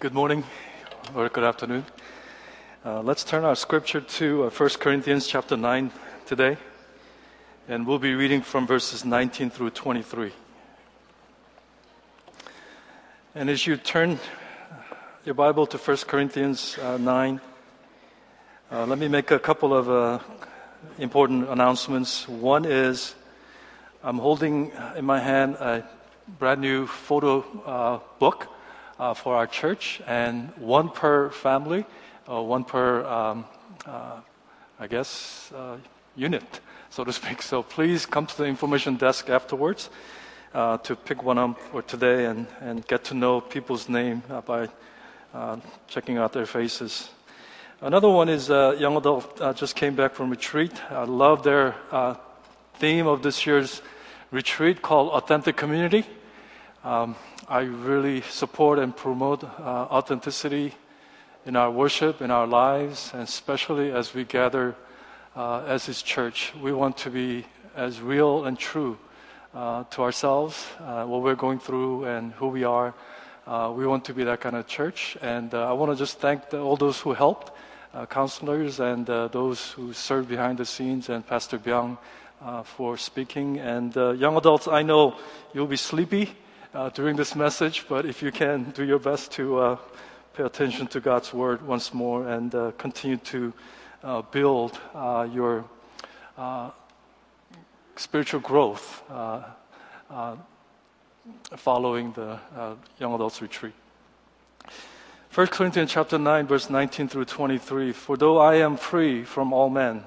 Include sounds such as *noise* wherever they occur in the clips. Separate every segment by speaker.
Speaker 1: Good morning or good afternoon. Uh, let's turn our scripture to uh, 1 Corinthians chapter 9 today. And we'll be reading from verses 19 through 23. And as you turn your Bible to 1 Corinthians uh, 9, uh, let me make a couple of uh, important announcements. One is I'm holding in my hand a brand new photo uh, book uh, for our church, and one per family, uh, one per, um, uh, I guess, uh, unit, so to speak. So please come to the information desk afterwards uh, to pick one up for today and, and get to know people's name by checking out their faces. Another one is uh, young adult just came back from retreat. I love their theme of this year's retreat called Authentic Community. Um, I really support and promote uh, authenticity in our worship, in our lives, and especially as we gather uh, as His church. We want to be as real and true uh, to ourselves, uh, what we're going through, and who we are. Uh, we want to be that kind of church. And uh, I want to just thank the, all those who helped, counselors, and those who served behind the scenes, and Pastor Byung for speaking. And young adults, I know you'll be sleepy during this message, but if you can, do your best to uh, pay attention to God's word once more and uh, continue to uh, build uh, your uh, spiritual growth following the young adults retreat. 1 Corinthians chapter 9 verse 19 through 23 For though I am free from all men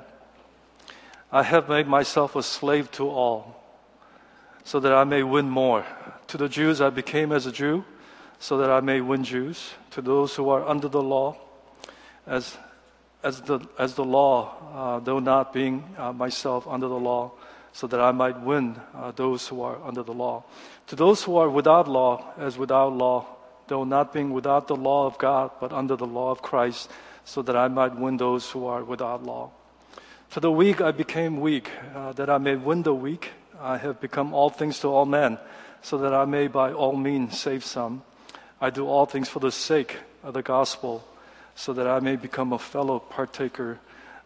Speaker 1: I have made myself a slave to all so that I may win more to the Jews, I became as a Jew so that I may win Jews. To those who are under the law, as, as, the, as the law, uh, though not being uh, myself under the law, so that I might win uh, those who are under the law. To those who are without law, as without law, though not being without the law of God, but under the law of Christ, so that I might win those who are without law. To the weak I became weak, uh, that I may win the weak. I have become all things to all men so that I may by all means save some. I do all things for the sake of the gospel, so that I may become a fellow partaker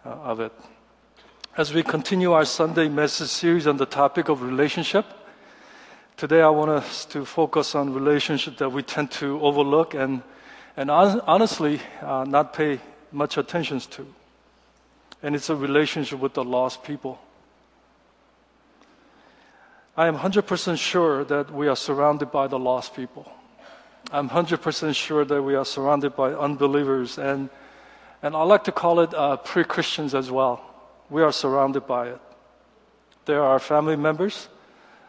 Speaker 1: uh, of it. As we continue our Sunday message series on the topic of relationship, today I want us to focus on relationship that we tend to overlook and, and honestly uh, not pay much attention to. And it's a relationship with the lost people. I am 100% sure that we are surrounded by the lost people. I'm 100% sure that we are surrounded by unbelievers, and, and I like to call it uh, pre Christians as well. We are surrounded by it. There are family members,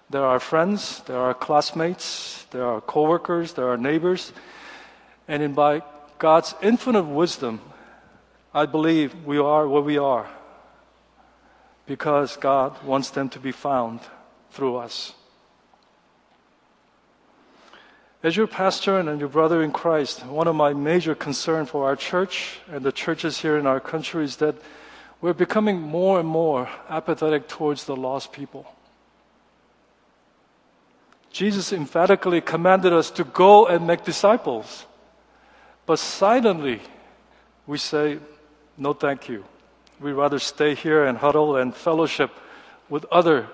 Speaker 1: there are friends, there are classmates, there are coworkers, there are neighbors, and in by God's infinite wisdom, I believe we are where we are because God wants them to be found through us. As your pastor and your brother in Christ, one of my major concerns for our church and the churches here in our country is that we're becoming more and more apathetic towards the lost people. Jesus emphatically commanded us to go and make disciples. But silently, we say, no, thank you. We'd rather stay here and huddle and fellowship with other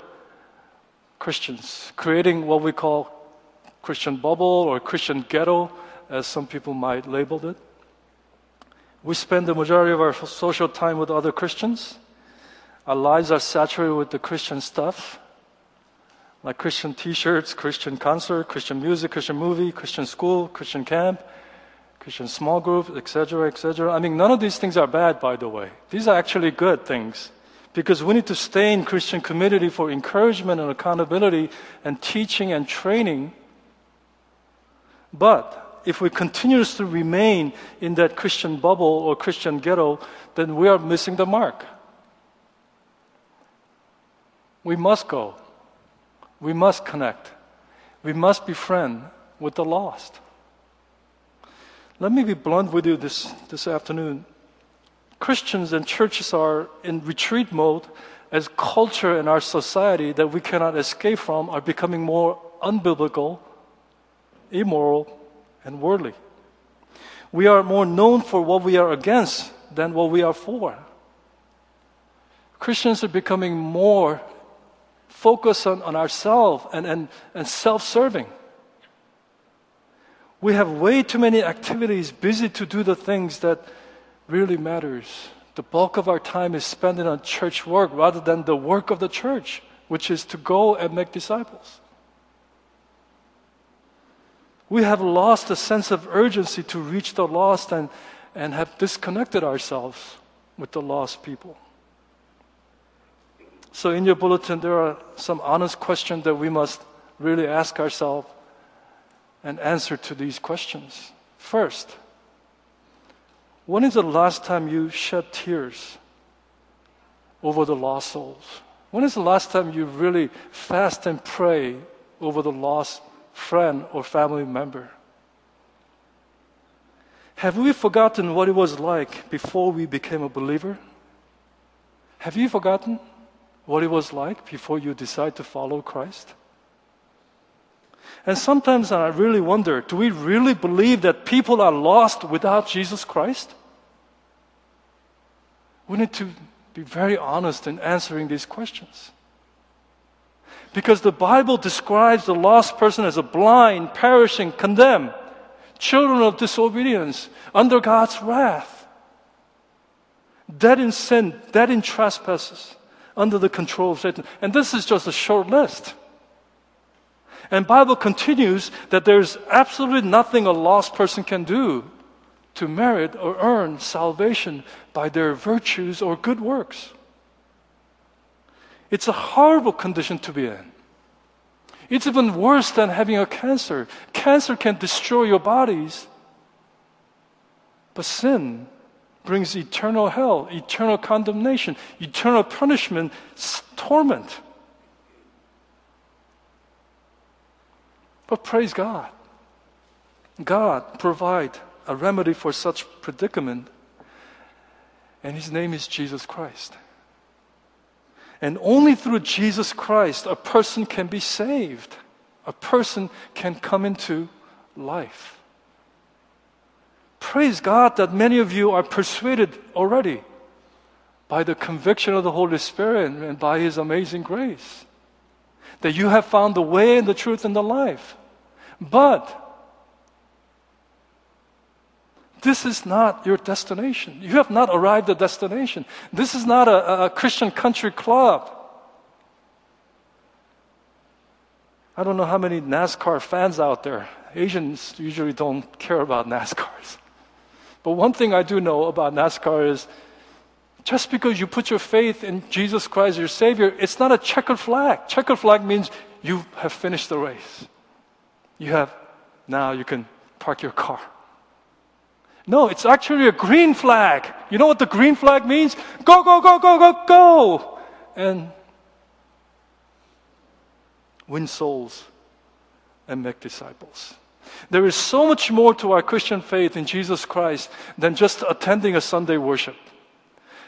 Speaker 1: Christians, creating what we call Christian bubble or Christian ghetto, as some people might label it. We spend the majority of our social time with other Christians. Our lives are saturated with the Christian stuff, like Christian t-shirts, Christian concert, Christian music, Christian movie, Christian school, Christian camp, Christian small group, etc., etc. I mean, none of these things are bad, by the way. These are actually good things because we need to stay in Christian community for encouragement and accountability and teaching and training. But if we continuously remain in that Christian bubble or Christian ghetto, then we are missing the mark. We must go. We must connect. We must befriend with the lost. Let me be blunt with you this, this afternoon. Christians and churches are in retreat mode as culture in our society that we cannot escape from are becoming more unbiblical, immoral, and worldly. We are more known for what we are against than what we are for. Christians are becoming more focused on, on ourselves and, and, and self serving. We have way too many activities, busy to do the things that really matters. The bulk of our time is spent on church work rather than the work of the church, which is to go and make disciples. We have lost a sense of urgency to reach the lost and, and have disconnected ourselves with the lost people. So, in your bulletin, there are some honest questions that we must really ask ourselves and answer to these questions. First, when is the last time you shed tears over the lost souls? When is the last time you really fast and pray over the lost friend or family member? Have we forgotten what it was like before we became a believer? Have you forgotten what it was like before you decided to follow Christ? And sometimes I really wonder do we really believe that people are lost without Jesus Christ? We need to be very honest in answering these questions. Because the Bible describes the lost person as a blind, perishing, condemned, children of disobedience, under God's wrath, dead in sin, dead in trespasses, under the control of Satan. And this is just a short list. And Bible continues that there's absolutely nothing a lost person can do to merit or earn salvation by their virtues or good works. It's a horrible condition to be in. It's even worse than having a cancer. Cancer can destroy your bodies, but sin brings eternal hell, eternal condemnation, eternal punishment, torment. But praise God. God provide a remedy for such predicament, and his name is Jesus Christ. And only through Jesus Christ a person can be saved. A person can come into life. Praise God that many of you are persuaded already by the conviction of the Holy Spirit and by His amazing grace that you have found the way and the truth and the life. But this is not your destination. You have not arrived at destination. This is not a, a Christian country club. I don't know how many NASCAR fans out there. Asians usually don't care about NASCARs. But one thing I do know about NASCAR is just because you put your faith in Jesus Christ, your Savior, it's not a checkered flag. Checkered flag means you have finished the race. You have, now you can park your car. No, it's actually a green flag. You know what the green flag means? Go, go, go, go, go, go! And win souls and make disciples. There is so much more to our Christian faith in Jesus Christ than just attending a Sunday worship.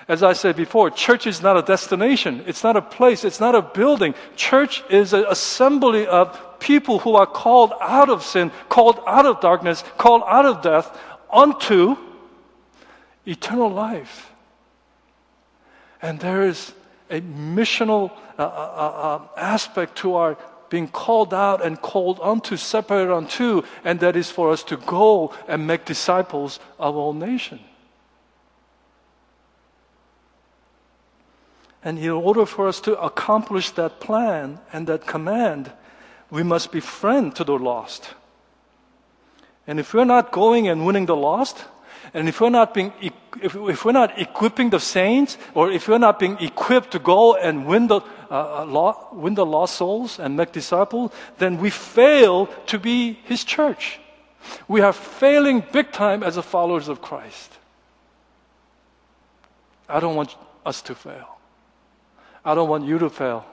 Speaker 1: As I said before, church is not a destination. It's not a place. It's not a building. Church is an assembly of people who are called out of sin, called out of darkness, called out of death unto eternal life. And there is a missional uh, uh, uh, uh aspect to our being called out and called unto, separated unto, and that is for us to go and make disciples of all nations. And in order for us to accomplish that plan and that command, we must be friend to the lost. And if we're not going and winning the lost, and if we're not being, if, if we're not equipping the saints, or if we're not being equipped to go and win the, uh, uh win the lost souls and make disciples, then we fail to be His church. We are failing big time as followers of Christ. I don't want us to fail. I don't want you to fail.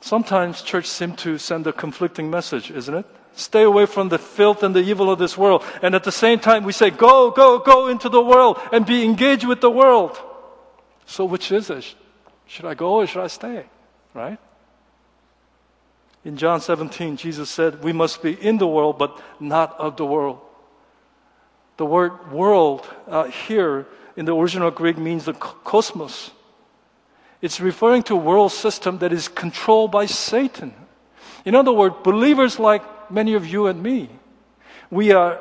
Speaker 1: Sometimes church seem to send a conflicting message, isn't it? Stay away from the filth and the evil of this world. And at the same time, we say, go, go, go into the world and be engaged with the world. So which is it? Should I go or should I stay? Right? In John 17, Jesus said, We must be in the world, but not of the world. The word world uh, here in the original Greek means the cosmos. It's referring to a world system that is controlled by Satan. In other words, believers like many of you and me, we are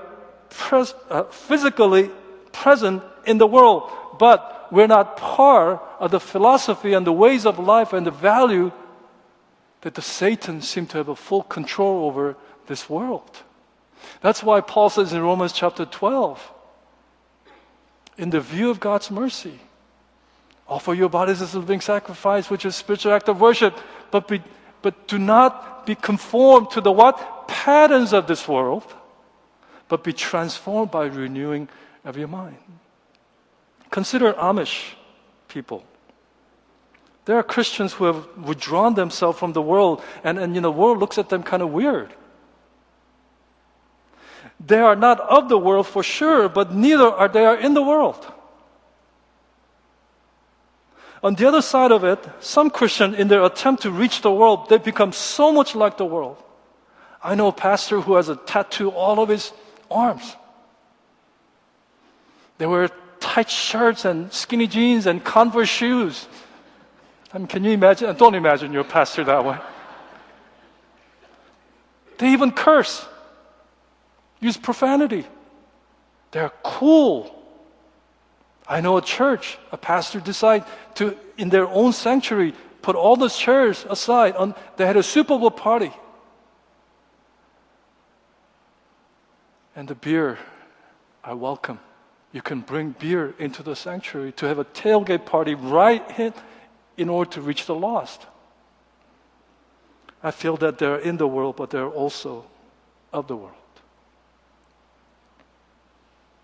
Speaker 1: pres- uh, physically present in the world, but we're not part of the philosophy and the ways of life and the value that the Satan seemed to have a full control over this world. That's why Paul says in Romans chapter 12, in the view of God's mercy, offer your bodies as a living sacrifice, which is a spiritual act of worship, but, be, but do not be conformed to the what? Patterns of this world, but be transformed by renewing of your mind. Consider Amish people. There are Christians who have withdrawn themselves from the world, and, and you know, the world looks at them kind of weird. They are not of the world for sure, but neither are they are in the world. On the other side of it, some Christians, in their attempt to reach the world, they become so much like the world. I know a pastor who has a tattoo all of his arms. They wear tight shirts and skinny jeans and Converse shoes. I mean, can you imagine? Don't imagine your pastor that way. They even curse, use profanity. They're cool. I know a church, a pastor decided to, in their own sanctuary, put all the chairs aside. On, they had a Super Bowl party. And the beer, I welcome. You can bring beer into the sanctuary to have a tailgate party right in, in order to reach the lost. I feel that they're in the world, but they're also of the world.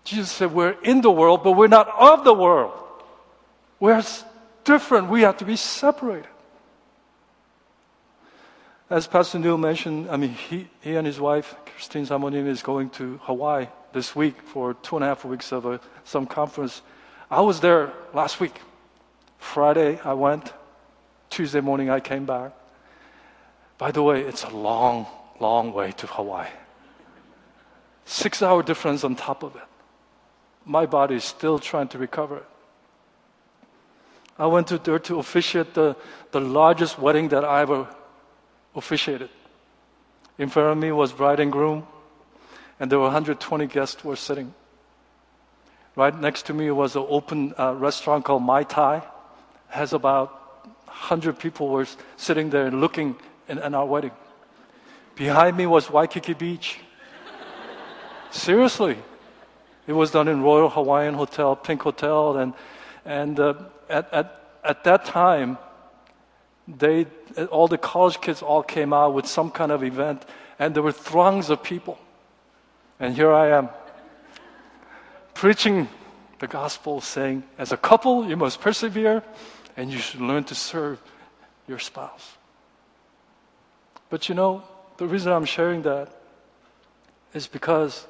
Speaker 1: Jesus said, We're in the world, but we're not of the world. We're different. We have to be separated. As Pastor Neil mentioned, I mean, he, he and his wife, Christine Samonim, is going to Hawaii this week for two and a half weeks of a, some conference. I was there last week. Friday, I went. Tuesday morning, I came back. By the way, it's a long, long way to Hawaii. Six hour difference on top of it. My body is still trying to recover. I went to there to officiate the, the largest wedding that I ever officiated. In front of me was bride and groom, and there were 120 guests were sitting. Right next to me was an open uh, restaurant called Mai Tai has about 100 people were sitting there looking in, in our wedding. Behind me was Waikiki Beach. Seriously. It was done in Royal Hawaiian Hotel, Pink Hotel, and, and uh, at, at, at that time, they, all the college kids all came out with some kind of event, and there were throngs of people. And here I am, preaching the gospel, saying, as a couple, you must persevere and you should learn to serve your spouse. But you know, the reason I'm sharing that is because,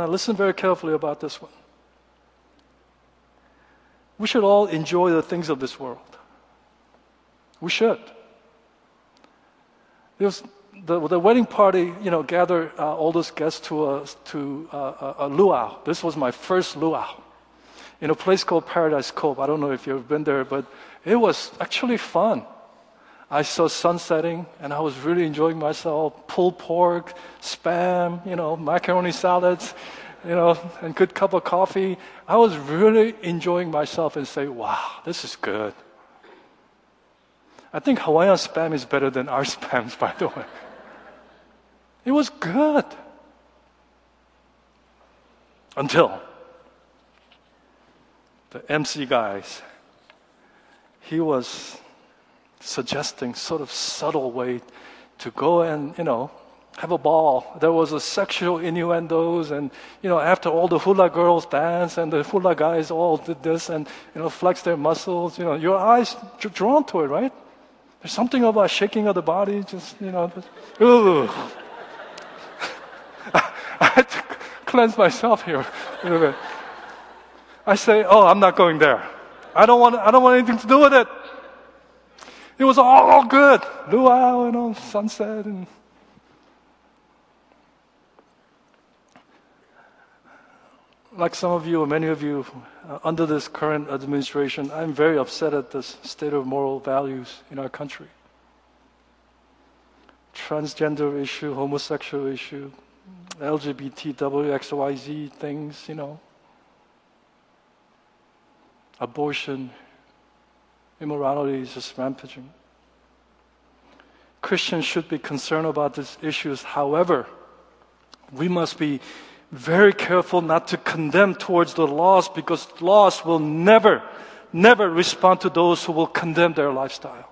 Speaker 1: now listen very carefully about this one. We should all enjoy the things of this world. We should. Was, the, the wedding party, you know, gathered uh, all those guests to a, to a, a luau. This was my first luau in a place called Paradise Cove. I don't know if you've been there, but it was actually fun. I saw sunsetting and I was really enjoying myself. Pulled pork, spam, you know, macaroni salads, you know, and good cup of coffee. I was really enjoying myself and say, wow, this is good. I think Hawaiian spam is better than our *laughs* spams, by the way. It was good. Until the MC guys he was suggesting sort of subtle way to go and, you know, have a ball. There was a sexual innuendos and, you know, after all the hula girls dance and the hula guys all did this and, you know, flex their muscles, you know, your eyes drawn to it, right? There's something about shaking of the body, just, you know, ooh. *laughs* I had to cleanse myself here a little bit. I say, oh, I'm not going there. I don't want, I don't want anything to do with it. It was all good. luau and on sunset and like some of you or many of you uh, under this current administration, I'm very upset at the state of moral values in our country. Transgender issue, homosexual issue, LGBT, WXYZ things, you know, abortion, immorality is just rampaging. Christians should be concerned about these issues. However, we must be very careful not to condemn towards the lost because lost will never, never respond to those who will condemn their lifestyle.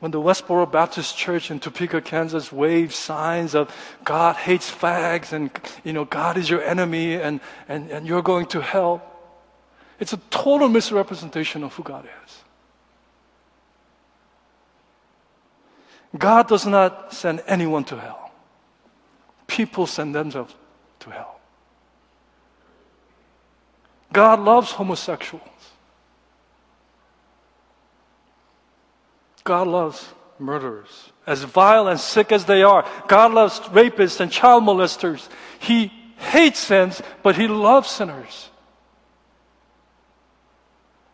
Speaker 1: When the Westboro Baptist Church in Topeka, Kansas waved signs of God hates fags and you know God is your enemy and, and, and you're going to hell, it's a total misrepresentation of who God is. God does not send anyone to hell. People send themselves to hell. God loves homosexuals. God loves murderers. As vile and sick as they are, God loves rapists and child molesters. He hates sins, but He loves sinners.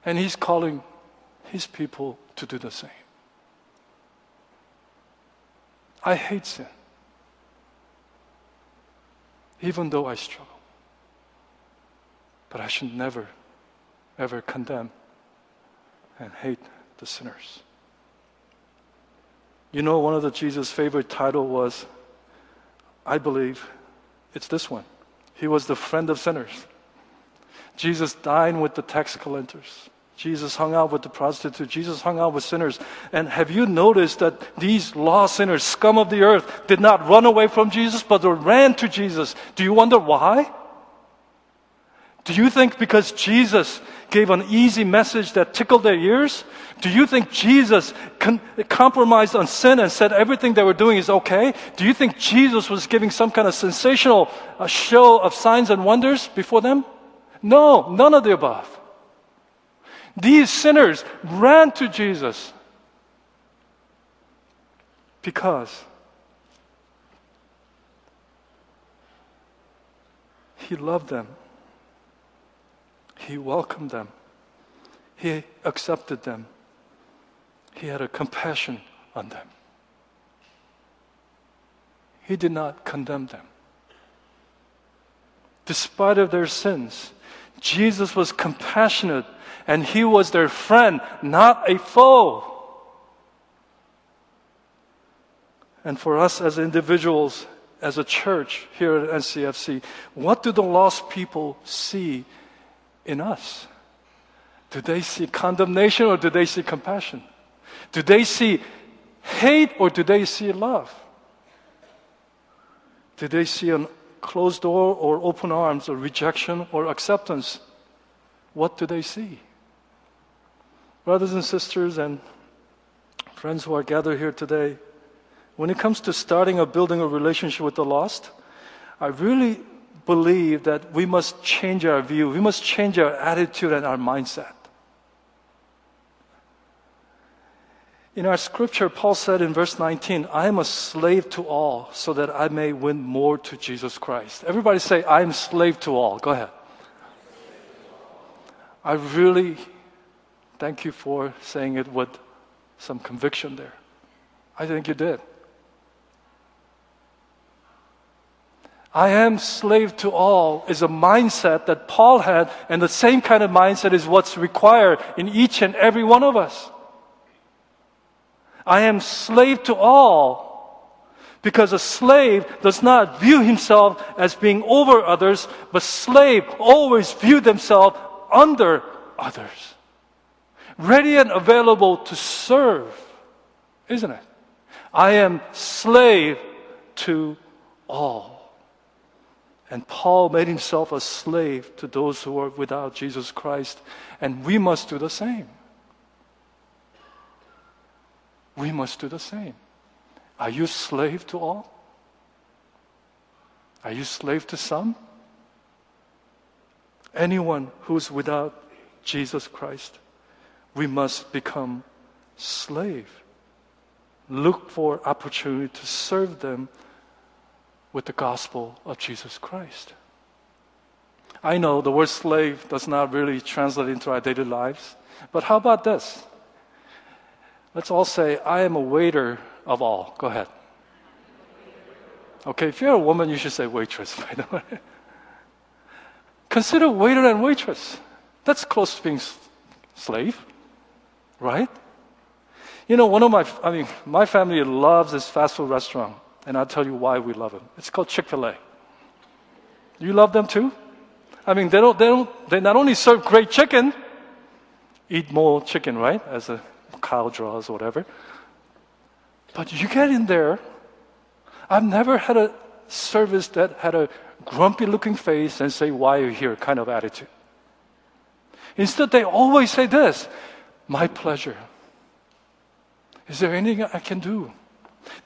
Speaker 1: And He's calling His people to do the same. I hate sin, even though I struggle. But I should never, ever condemn and hate the sinners. You know, one of the Jesus' favorite title was, I believe, it's this one. He was the friend of sinners. Jesus dined with the tax collectors. Jesus hung out with the prostitute. Jesus hung out with sinners. And have you noticed that these lost sinners, scum of the earth, did not run away from Jesus, but ran to Jesus? Do you wonder why? Do you think because Jesus gave an easy message that tickled their ears? Do you think Jesus con- compromised on sin and said everything they were doing is okay? Do you think Jesus was giving some kind of sensational uh, show of signs and wonders before them? No, none of the above. These sinners ran to Jesus because he loved them. He welcomed them. He accepted them. He had a compassion on them. He did not condemn them. Despite of their sins, Jesus was compassionate and he was their friend, not a foe. And for us as individuals, as a church here at NCFC, what do the lost people see in us? Do they see condemnation or do they see compassion? Do they see hate or do they see love? Do they see a closed door or open arms or rejection or acceptance? What do they see? Brothers and sisters and friends who are gathered here today, when it comes to starting or building a relationship with the lost, I really believe that we must change our view. We must change our attitude and our mindset. In our scripture, Paul said in verse 19, I am a slave to all so that I may win more to Jesus Christ. Everybody say, I am slave to all. Go ahead. I really Thank you for saying it with some conviction there. I think you did. I am slave to all is a mindset that Paul had, and the same kind of mindset is what's required in each and every one of us. I am slave to all because a slave does not view himself as being over others, but slave always view themselves under others ready and available to serve, isn't it? I am slave to all. And Paul made himself a slave to those who are without Jesus Christ, and we must do the same. We must do the same. Are you slave to all? Are you slave to some? Anyone who's without Jesus Christ, we must become slave. Look for opportunity to serve them with the gospel of Jesus Christ. I know the word slave does not really translate into our daily lives, but how about this? Let's all say, I am a waiter of all. Go ahead. Okay, if you're a woman, you should say waitress, *laughs* by the way. Consider waiter and waitress. That's close to being slave, right? You know, one of my, I mean, my family loves this fast food restaurant, and I'll tell you why we love it. It's called Chick fil A. You love them too? I mean, they don't, they don't, they not only serve great chicken, eat more chicken, right? As a cow draws or whatever. But you get in there. I've never had a service that had a grumpy looking face and say, Why are you here? kind of attitude. Instead, they always say this My pleasure. Is there anything I can do?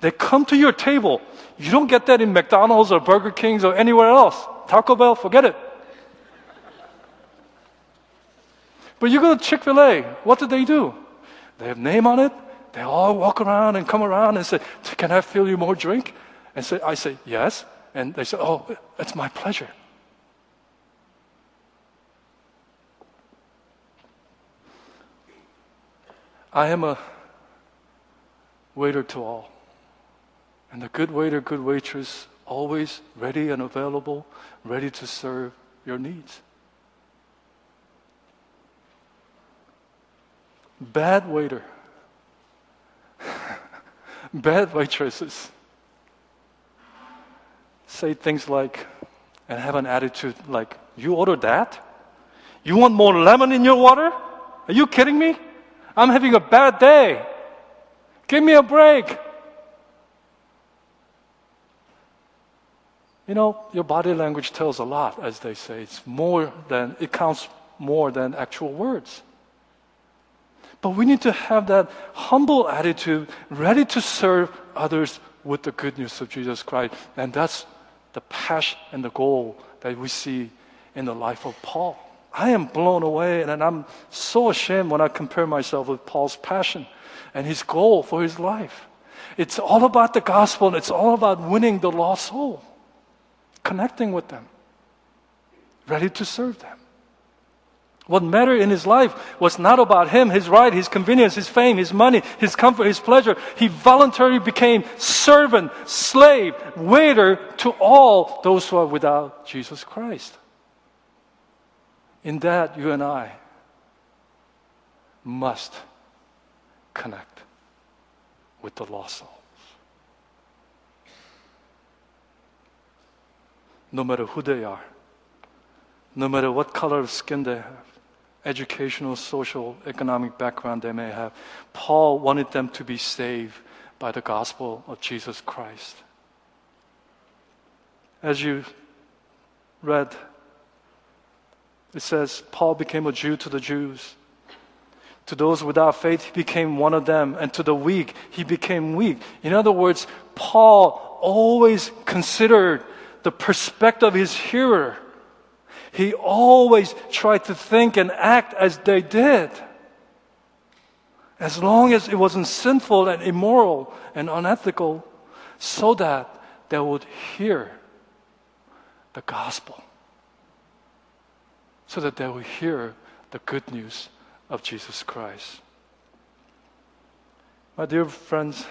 Speaker 1: They come to your table. You don't get that in McDonald's or Burger King's or anywhere else. Taco Bell, forget it. But you go to Chick fil A, what do they do? They have name on it. They all walk around and come around and say, Can I fill you more drink? And say, I say, Yes. And they say, Oh, it's my pleasure. I am a waiter to all. And the good waiter, good waitress, always ready and available, ready to serve your needs. Bad waiter. *laughs* Bad waitresses say things like, and have an attitude like, You ordered that? You want more lemon in your water? Are you kidding me? I'm having a bad day. Give me a break. You know, your body language tells a lot, as they say. It's more than, it counts more than actual words. But we need to have that humble attitude, ready to serve others with the good news of Jesus Christ. And that's the passion and the goal that we see in the life of Paul. I am blown away and I'm so ashamed when I compare myself with Paul's passion and his goal for his life. It's all about the gospel and it's all about winning the lost soul, connecting with them, ready to serve them. What mattered in his life was not about him, his right, his convenience, his fame, his money, his comfort, his pleasure. He voluntarily became servant, slave, waiter to all those who are without Jesus Christ. In that, you and I must connect with the lost souls. No matter who they are, no matter what color of skin they have, educational, social, economic background they may have. Paul wanted them to be saved by the gospel of Jesus Christ. As you read, it says, Paul became a Jew to the Jews. To those without faith, he became one of them. And to the weak, he became weak. In other words, Paul always considered the perspective of his hearer. He always tried to think and act as they did. As long as it wasn't sinful and immoral and unethical, so that they would hear the gospel. So that they would hear the good news of Jesus Christ. My dear friends,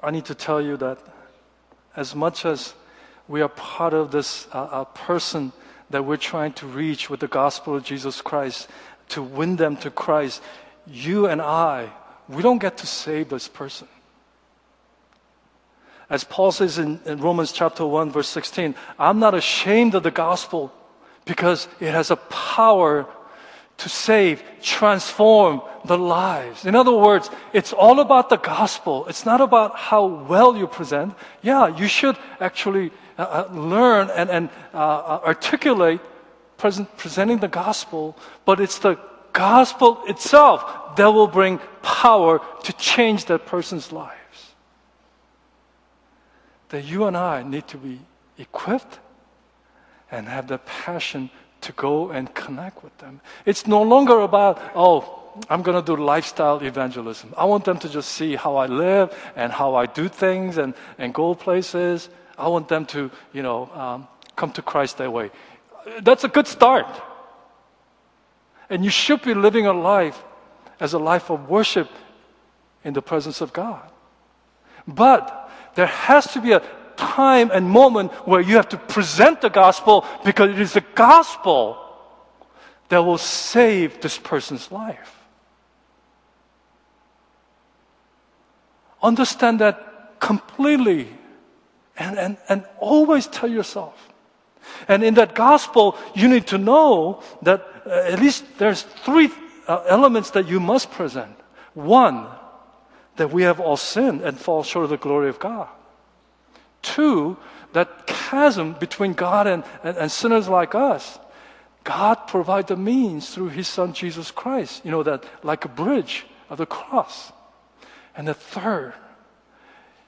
Speaker 1: I need to tell you that as much as we are part of this uh, person that we're trying to reach with the gospel of Jesus Christ, to win them to Christ. You and I, we don't get to save this person. As Paul says in, in Romans chapter 1, verse 16, I'm not ashamed of the gospel because it has a power to save, transform the lives. In other words, it's all about the gospel. It's not about how well you present. Yeah, you should actually uh, uh, learn and, and uh, uh, articulate present, presenting the gospel, but it's the gospel itself that will bring power to change that person's lives. That you and I need to be equipped and have the passion to go and connect with them. It's no longer about, oh, I'm going to do lifestyle evangelism. I want them to just see how I live and how I do things and, and go places. I want them to, you know, um, come to Christ that way. That's a good start. And you should be living a life as a life of worship in the presence of God. But there has to be a time and moment where you have to present the gospel because it is the gospel that will save this person's life. Understand that completely and, and, and always tell yourself. And in that gospel, you need to know that uh, at least there's three uh, elements that you must present. One, that we have all sinned and fall short of the glory of God. Two, that chasm between God and, and, and sinners like us. God provided the means through His Son Jesus Christ. You know, that like a bridge of the cross. And the third,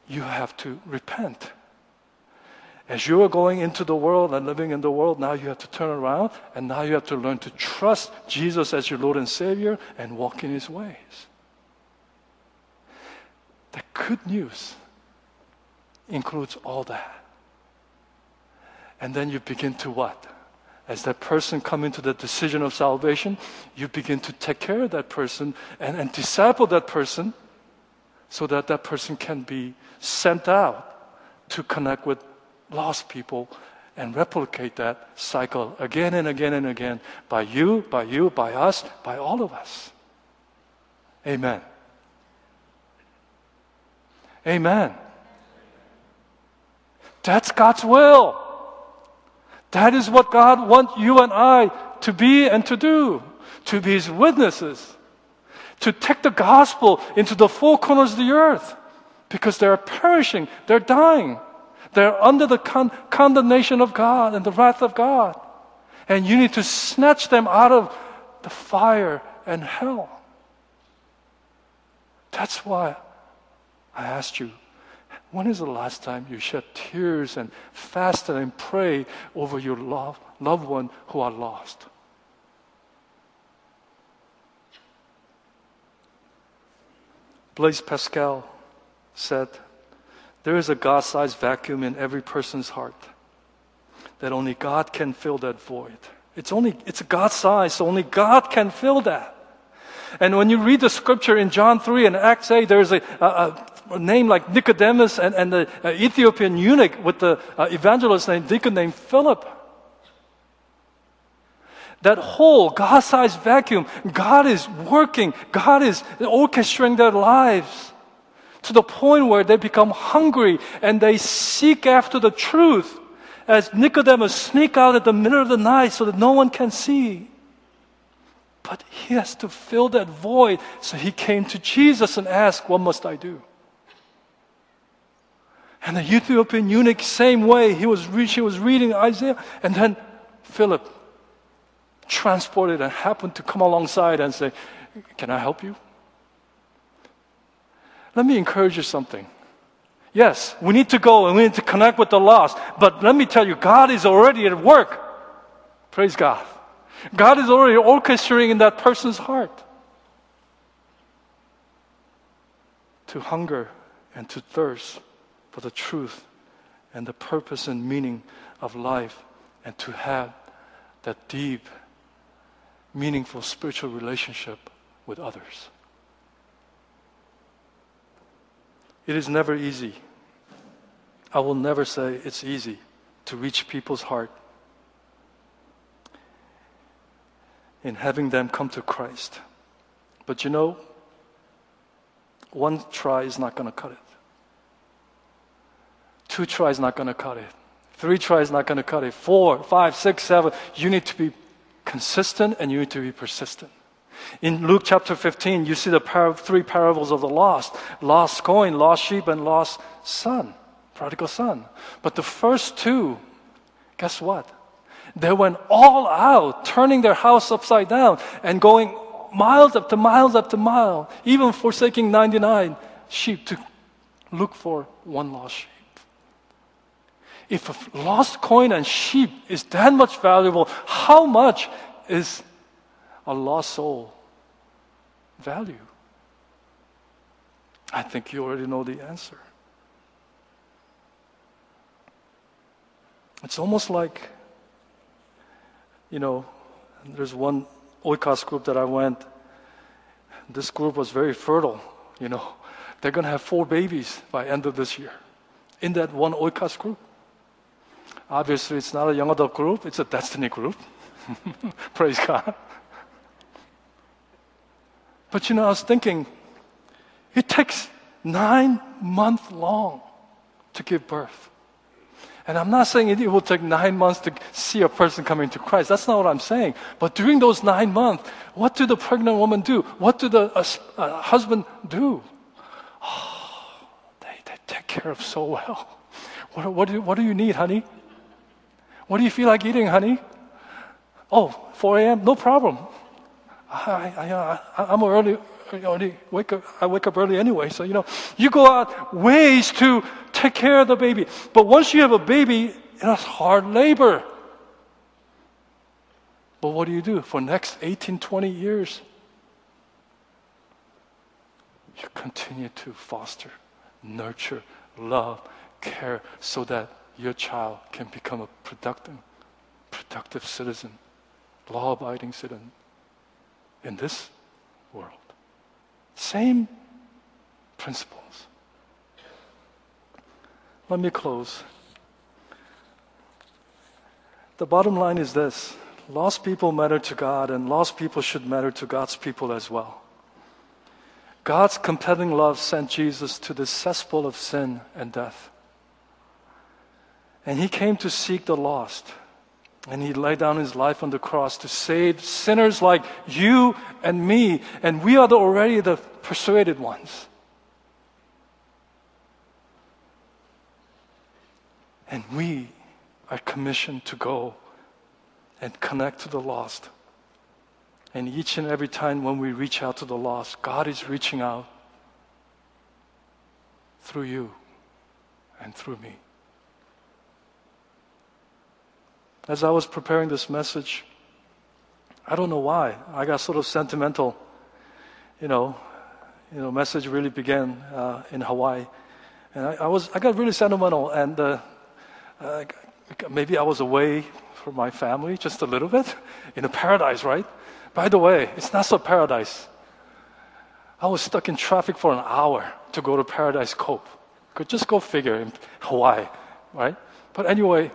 Speaker 1: you have to repent. As you are going into the world and living in the world, now you have to turn around and now you have to learn to trust Jesus as your Lord and Savior and walk in His ways. The good news includes all that. And then you begin to what? As that person come into the decision of salvation, you begin to take care of that person and, and disciple that person so that that person can be sent out to connect with lost people and replicate that cycle again and again and again by you, by you, by us, by all of us. Amen. Amen. That's God's will. That is what God wants you and I to be and to do, to be His witnesses to take the gospel into the four corners of the earth because they are perishing, they're dying, they're under the con- condemnation of God and the wrath of God. And you need to snatch them out of the fire and hell. That's why I asked you, when is the last time you shed tears and fasted and prayed over your love, loved one who are lost? Blaise Pascal said, There is a God sized vacuum in every person's heart that only God can fill that void. It's only, it's God sized, so only God can fill that. And when you read the scripture in John 3 and Acts 8, there's a, a, a name like Nicodemus and, and the uh, Ethiopian eunuch with the uh, evangelist named deacon named Philip that whole God sized vacuum, God is working, God is orchestrating their lives to the point where they become hungry and they seek after the truth as Nicodemus sneak out at the middle of the night so that no one can see. But he has to fill that void. So he came to Jesus and asked, What must I do? And the Ethiopian eunuch, same way, he was, re- he was reading Isaiah, and then Philip transported and happened to come alongside and say, Can I help you? Let me encourage you something. Yes, we need to go and we need to connect with the lost, but let me tell you, God is already at work. Praise God. God is already orchestrating in that person's heart to hunger and to thirst for the truth and the purpose and meaning of life and to have that deep meaningful spiritual relationship with others. It is never easy. I will never say it's easy to reach people's heart in having them come to Christ. But you know, one try is not going to cut it. Two tries not going to cut it. Three tries not going to cut it. Four, five, six, seven. You need to be consistent and you need to be persistent. In Luke chapter 15, you see the par- three parables of the lost lost coin, lost sheep, and lost son, prodigal son. But the first two, guess what? They went all out, turning their house upside down and going miles up to miles up to mile, even forsaking 99 sheep to look for one lost sheep. If a lost coin and sheep is that much valuable, how much is a lost soul value? I think you already know the answer. It's almost like, you know, there's one oikos group that I went. This group was very fertile, you know. They're going to have four babies by end of this year in that one oikos group. Obviously, it's not a young adult group, it's a destiny group. *laughs* Praise God. But you know, I was thinking, it takes nine months long to give birth. And I'm not saying it will take nine months to see a person coming to Christ. That's not what I'm saying. But during those nine months, what do the pregnant woman do? What do the uh, uh, husband do? Oh, they, they take care of so well. What, what, do, what do you need, honey? What do you feel like eating, honey? Oh, 4 a.m., no problem. I, I, I'm early, early wake up, I wake up early anyway, so you know, you go out ways to take care of the baby. But once you have a baby, it's hard labor. But what do you do for next 18, 20 years? You continue to foster, nurture, love, care so that your child can become a productive, productive citizen, law abiding citizen in this world. Same principles. Let me close. The bottom line is this lost people matter to God, and lost people should matter to God's people as well. God's compelling love sent Jesus to the cesspool of sin and death. And he came to seek the lost. And he laid down his life on the cross to save sinners like you and me. And we are the, already the persuaded ones. And we are commissioned to go and connect to the lost. And each and every time when we reach out to the lost, God is reaching out through you and through me. As I was preparing this message, I don't know why, I got sort of sentimental. You know, you know, message really began uh, in Hawaii, and I, I, was I got really sentimental, and uh, uh, maybe I was away from my family just a little bit *laughs* in a paradise, right? By the way, it's not so paradise. I was stuck in traffic for an hour to go to Paradise Cove. Could just go figure in Hawaii, right? But anyway,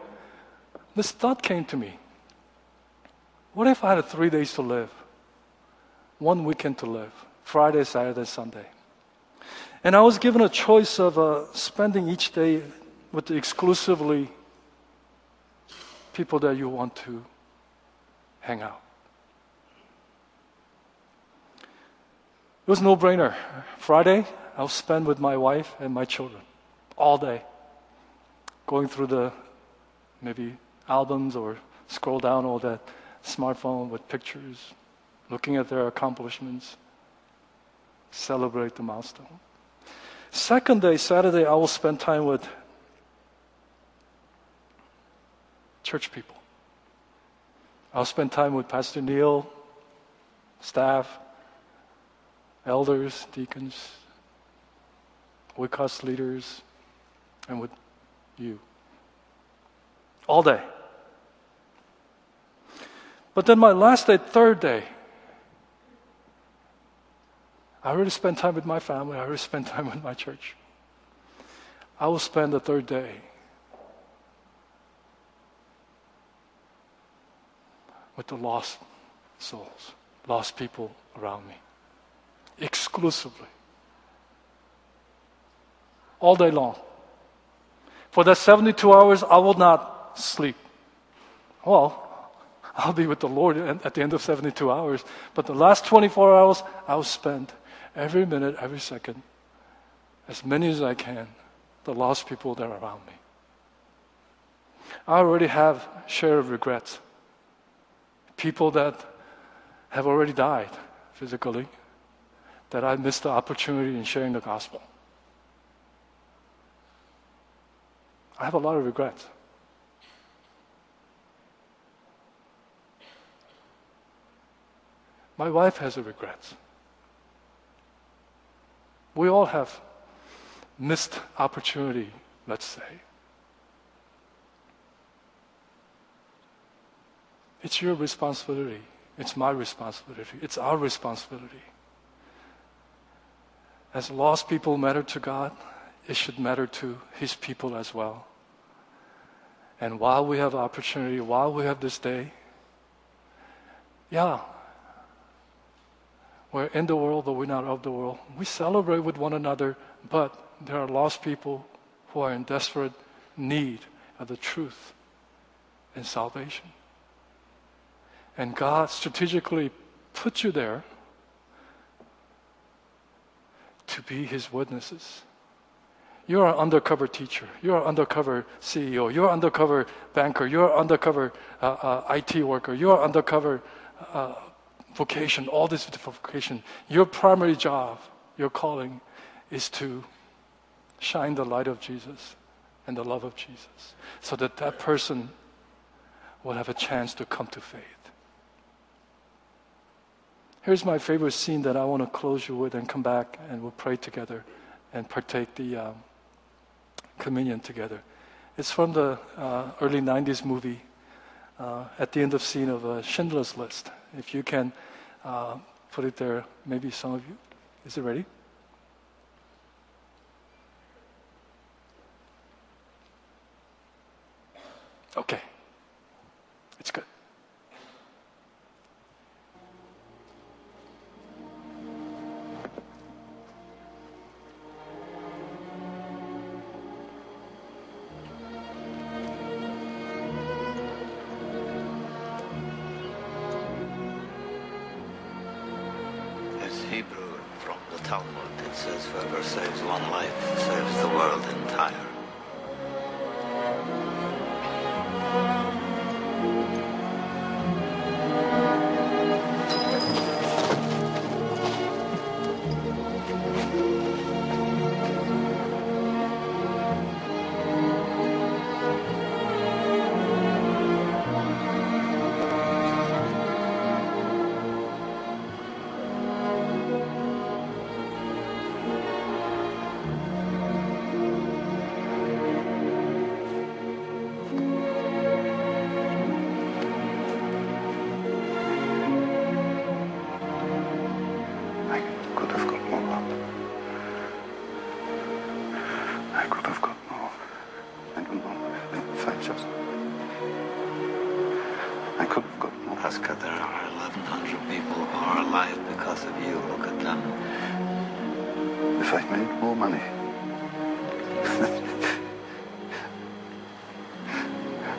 Speaker 1: this thought came to me. What if I had three days to live? One weekend to live Friday, Saturday, Sunday. And I was given a choice of uh, spending each day with exclusively people that you want to hang out. It was no brainer. Friday, I'll spend with my wife and my children all day, going through the maybe albums or scroll down all that smartphone with pictures, looking at their accomplishments, celebrate the milestone. Second day, Saturday, I will spend time with church people. I'll spend time with Pastor Neil, staff, elders, deacons, Oikos leaders, and with you. All day. But then my last day, third day, I already spent time with my family, I already spent time with my church. I will spend the third day with the lost souls, lost people around me, exclusively. All day long. For that 72 hours, I will not sleep. Well, I'll be with the Lord at the end of 72 hours. But the last 24 hours, I'll spend every minute, every second, as many as I can, the lost people that are around me. I already have share of regrets. People that have already died physically, that I missed the opportunity in sharing the gospel. I have a lot of regrets. My wife has a regret. We all have missed opportunity, let's say. It's your responsibility. It's my responsibility. It's our responsibility. As lost people matter to God, it should matter to His people as well. And while we have opportunity, while we have this day, yeah, we're in the world, but we're not of the world. We celebrate with one another, but there are lost people who are in desperate need of the truth and salvation. And God strategically put you there to be His witnesses. You're an undercover teacher. You're an undercover CEO. You're an undercover banker. You're an undercover uh, uh, IT worker. You're an undercover uh, vocation, all this vocation. Your primary job, your calling, is to shine the light of Jesus and the love of Jesus so that that person will have a chance to come to faith. Here's my favorite scene that I want to close you with and come back and we'll pray together and partake the um, communion together. It's from the uh, early 90s movie uh, at the end of scene of uh, Schindler's List. If you can uh, put it there, maybe some of you. Is it ready?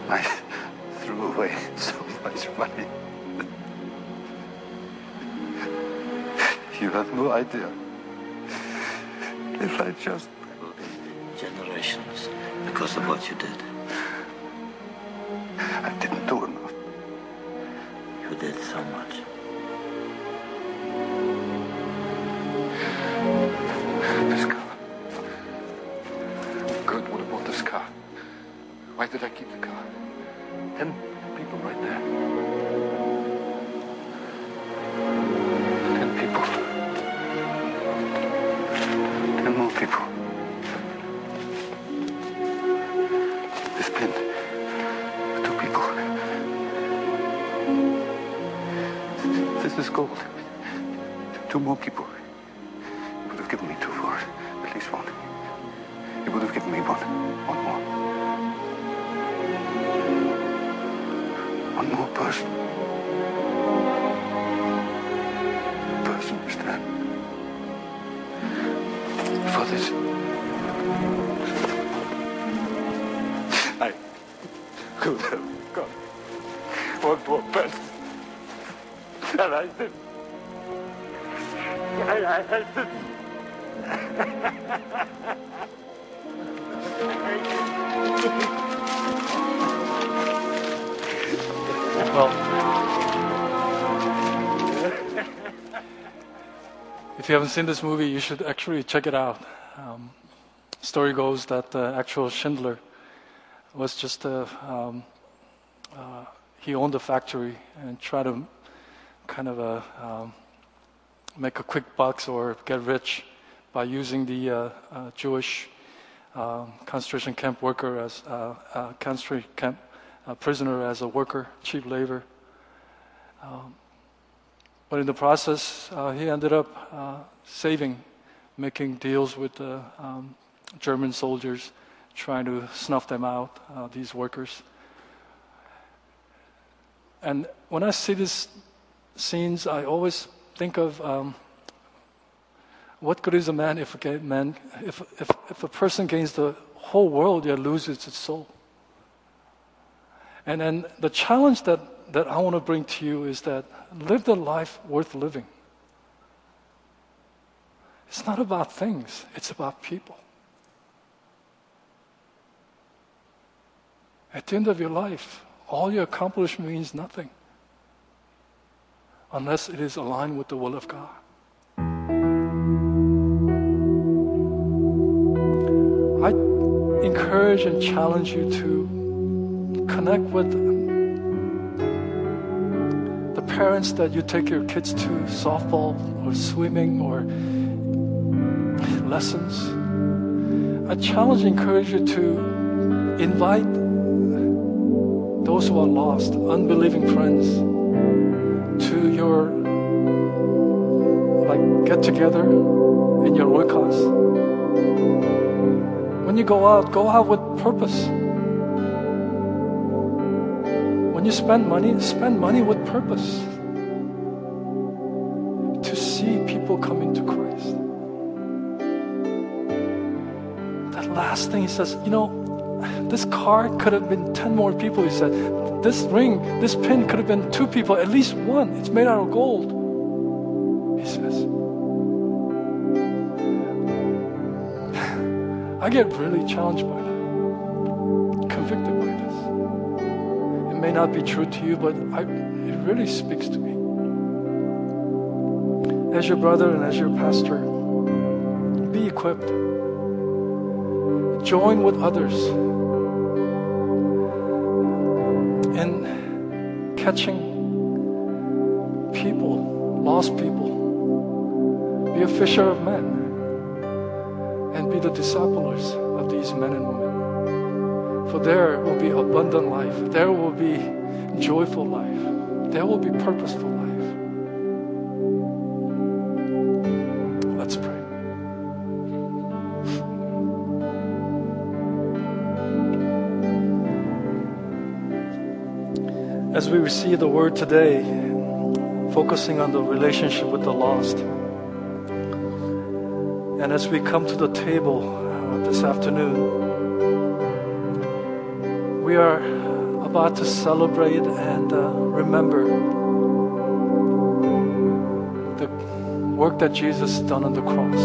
Speaker 2: I threw away so much money. You have no idea. If I just.
Speaker 3: Generations because of what you did.
Speaker 2: I didn't. I.
Speaker 1: Well, if you haven't seen this movie, you should actually check it out. Um, story goes that the actual Schindler was just a, um, uh, he owned a factory and tried to kind of a um, make a quick bucks or get rich by using the uh, uh, Jewish um, concentration camp worker as uh, uh, concentration camp uh, prisoner as a worker, cheap labor. Um, but in the process, uh, he ended up uh, saving, making deals with the um, German soldiers, trying to snuff them out, uh, these workers. And when I see these scenes, I always think of um, what good is a man if a man if, if, if a person gains the whole world yet loses its soul. And then the challenge that, that I want to bring to you is that live the life worth living. It's not about things, it's about people. At the end of your life, all your accomplishment means nothing unless it is aligned with the will of God. I encourage and challenge you to connect with the parents that you take your kids to softball or swimming or lessons. I challenge and encourage you to invite those who are lost, unbelieving friends, to your like get together in your oikos. When you go out, go out with purpose. When you spend money, spend money with purpose. To see people come into Christ. That last thing he says, you know, this car could have been 10 more people, he said. This ring, this pin could have been two people, at least one. It's made out of gold, he says. *sighs* I get really challenged by that, convicted by this. It may not be true to you, but I, it really speaks to me. As your brother and as your pastor, be equipped. Join with others in catching people, lost people. Be a fisher of men and be the disciples of these men and women. For there will be abundant life, there will be joyful life, there will be purposeful As we receive the word today, focusing on the relationship with the lost. And as we come to the table uh, this afternoon, we are about to celebrate and uh, remember the work that Jesus has done on the cross.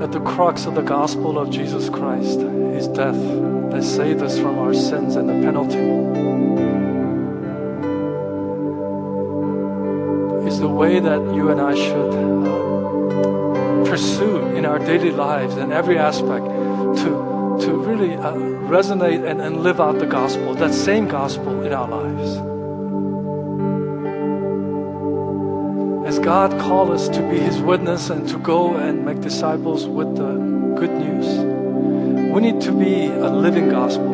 Speaker 1: That the crux of the gospel of Jesus Christ is death that saved us from our sins and the penalty. is the way that you and I should uh, pursue in our daily lives in every aspect to, to really uh, resonate and, and live out the gospel, that same gospel in our lives. As God called us to be His witness and to go and make disciples with the good news, we need to be a living gospel.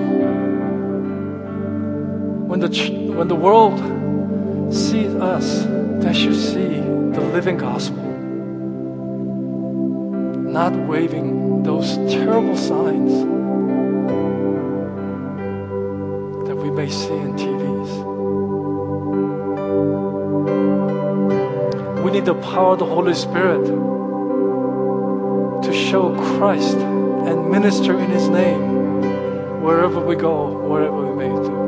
Speaker 1: When the, when the world sees us, they should see the living gospel, not waving those terrible signs that we may see in TVs. We need the power of the Holy Spirit to show Christ and minister in His name wherever we go, wherever we may do.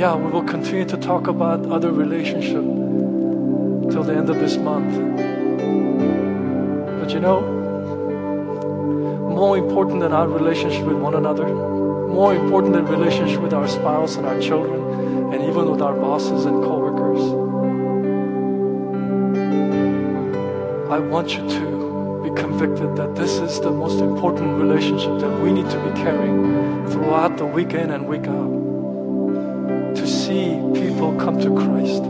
Speaker 1: yeah, we will continue to talk about other relationship till the end of this month. But you know, more important than our relationship with one another, more important than relationship with our spouse and our children, and even with our bosses and coworkers. I want you to be convicted that this is the most important relationship that we need to be carrying throughout the weekend and week out. To see people come to Christ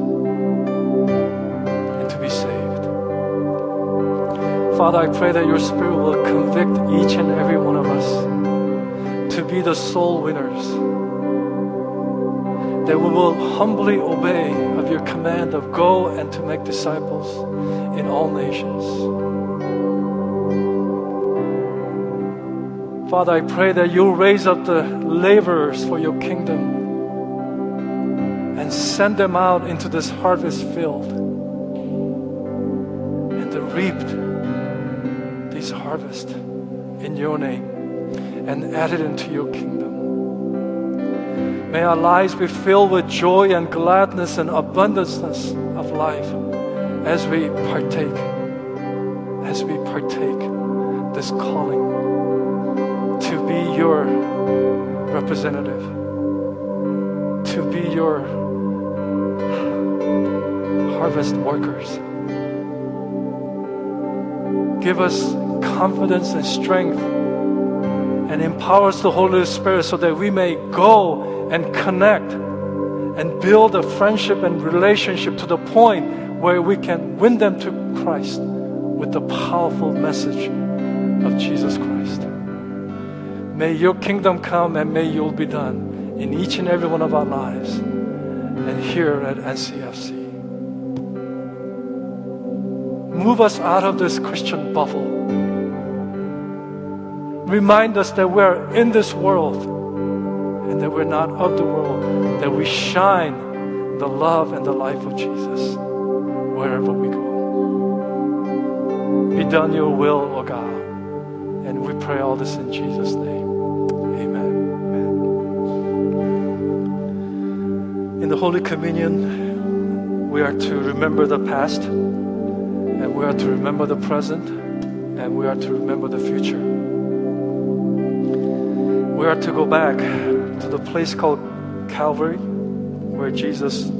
Speaker 1: and to be saved. Father, I pray that your Spirit will convict each and every one of us to be the soul winners that we will humbly obey of your command of go and to make disciples in all nations. Father, I pray that you'll raise up the laborers for your kingdom and send them out into this harvest field and to reap these harvest in your name and add it into your kingdom. May our lives be filled with joy and gladness and abundance of life as we partake, as we partake this calling to be your representative, to be your harvest workers. Give us confidence and strength and empower us the Holy Spirit so that we may go and connect and build a friendship and relationship to the point where we can win them to Christ with the powerful message of Jesus Christ. May your kingdom come and may your will be done in each and every one of our lives and here at NCFC. Move us out of this Christian bubble. Remind us that we're in this world and that we're not of the world, that we shine the love and the life of Jesus wherever we go. Be done your will, O God. And we pray all this in Jesus' name. Amen. In the Holy Communion, we are to remember the past, and we are to remember the present, and we are to remember the future. We are to go back to the place called Calvary, where Jesus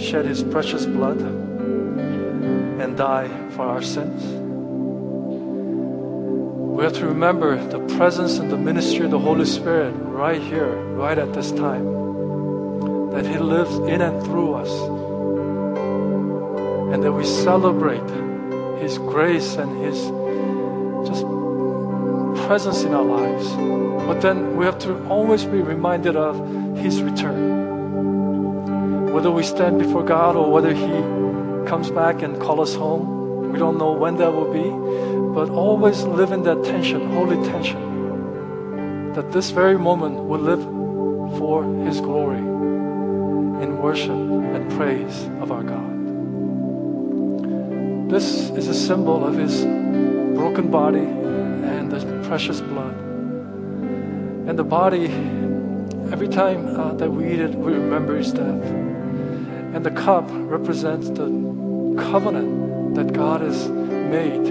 Speaker 1: shed his precious blood and died for our sins. We have to remember the presence and the ministry of the Holy Spirit right here, right at this time. That He lives in and through us. And that we celebrate His grace and His just presence in our lives. But then we have to always be reminded of His return. Whether we stand before God or whether He comes back and call us home, we don't know when that will be but always live in that tension, holy tension, that this very moment will live for His glory in worship and praise of our God. This is a symbol of His broken body precious blood. And the body, every time uh, that we eat it, we remember His death. And the cup represents the covenant that God has made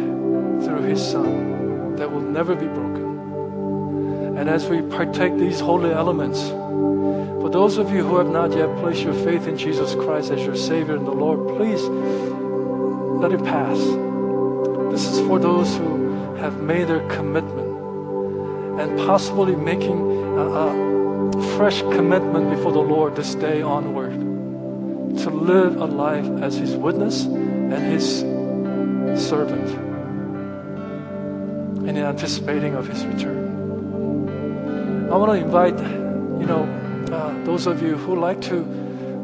Speaker 1: through his son that will never be broken. And as we partake these holy elements, for those of you who have not yet placed your faith in Jesus Christ as your Savior and the Lord, please let it pass. This is for those who have made their commitment and possibly making a, a fresh commitment before the Lord this day onward to live a life as His witness and His servant and in anticipating of his return. I want to invite, you know, uh, those of you who like to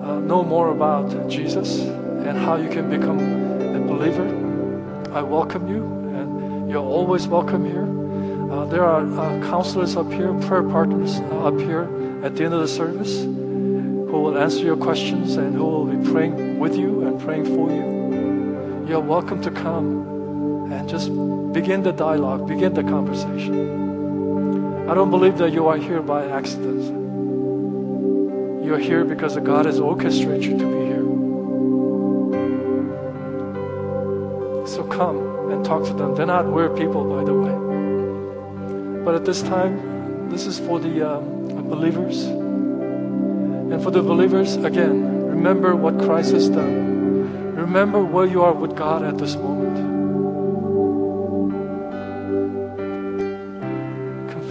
Speaker 1: uh, know more about Jesus and how you can become a believer. I welcome you, and you're always welcome here. Uh, there are uh, counselors up here, prayer partners uh, up here at the end of the service who will answer your questions and who will be praying with you and praying for you. You're welcome to come and just begin the dialogue, begin the conversation. I don't believe that you are here by accident. You're here because God has orchestrated you to be here. So come and talk to them. They're not weird people, by the way. But at this time, this is for the um, believers. And for the believers, again, remember what Christ has done. Remember where you are with God at this moment.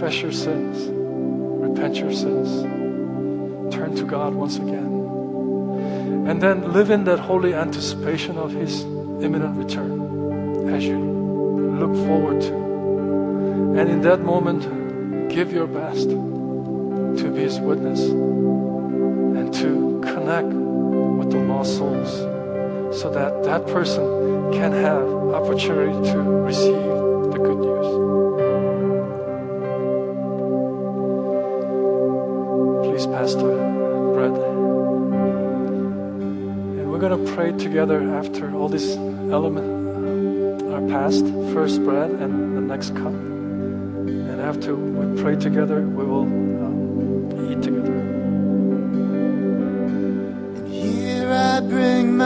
Speaker 1: confess your sins, repent your sins, turn to God once again, and then live in that holy anticipation of His imminent return as you look forward to. And in that moment, give your best to be His witness and to connect with the lost souls so that that person can have opportunity to receive the good news. Please Pastor the bread. And we're going to pray together after all these elements are passed. First bread and the next cup. After we pray together, we will um, eat together.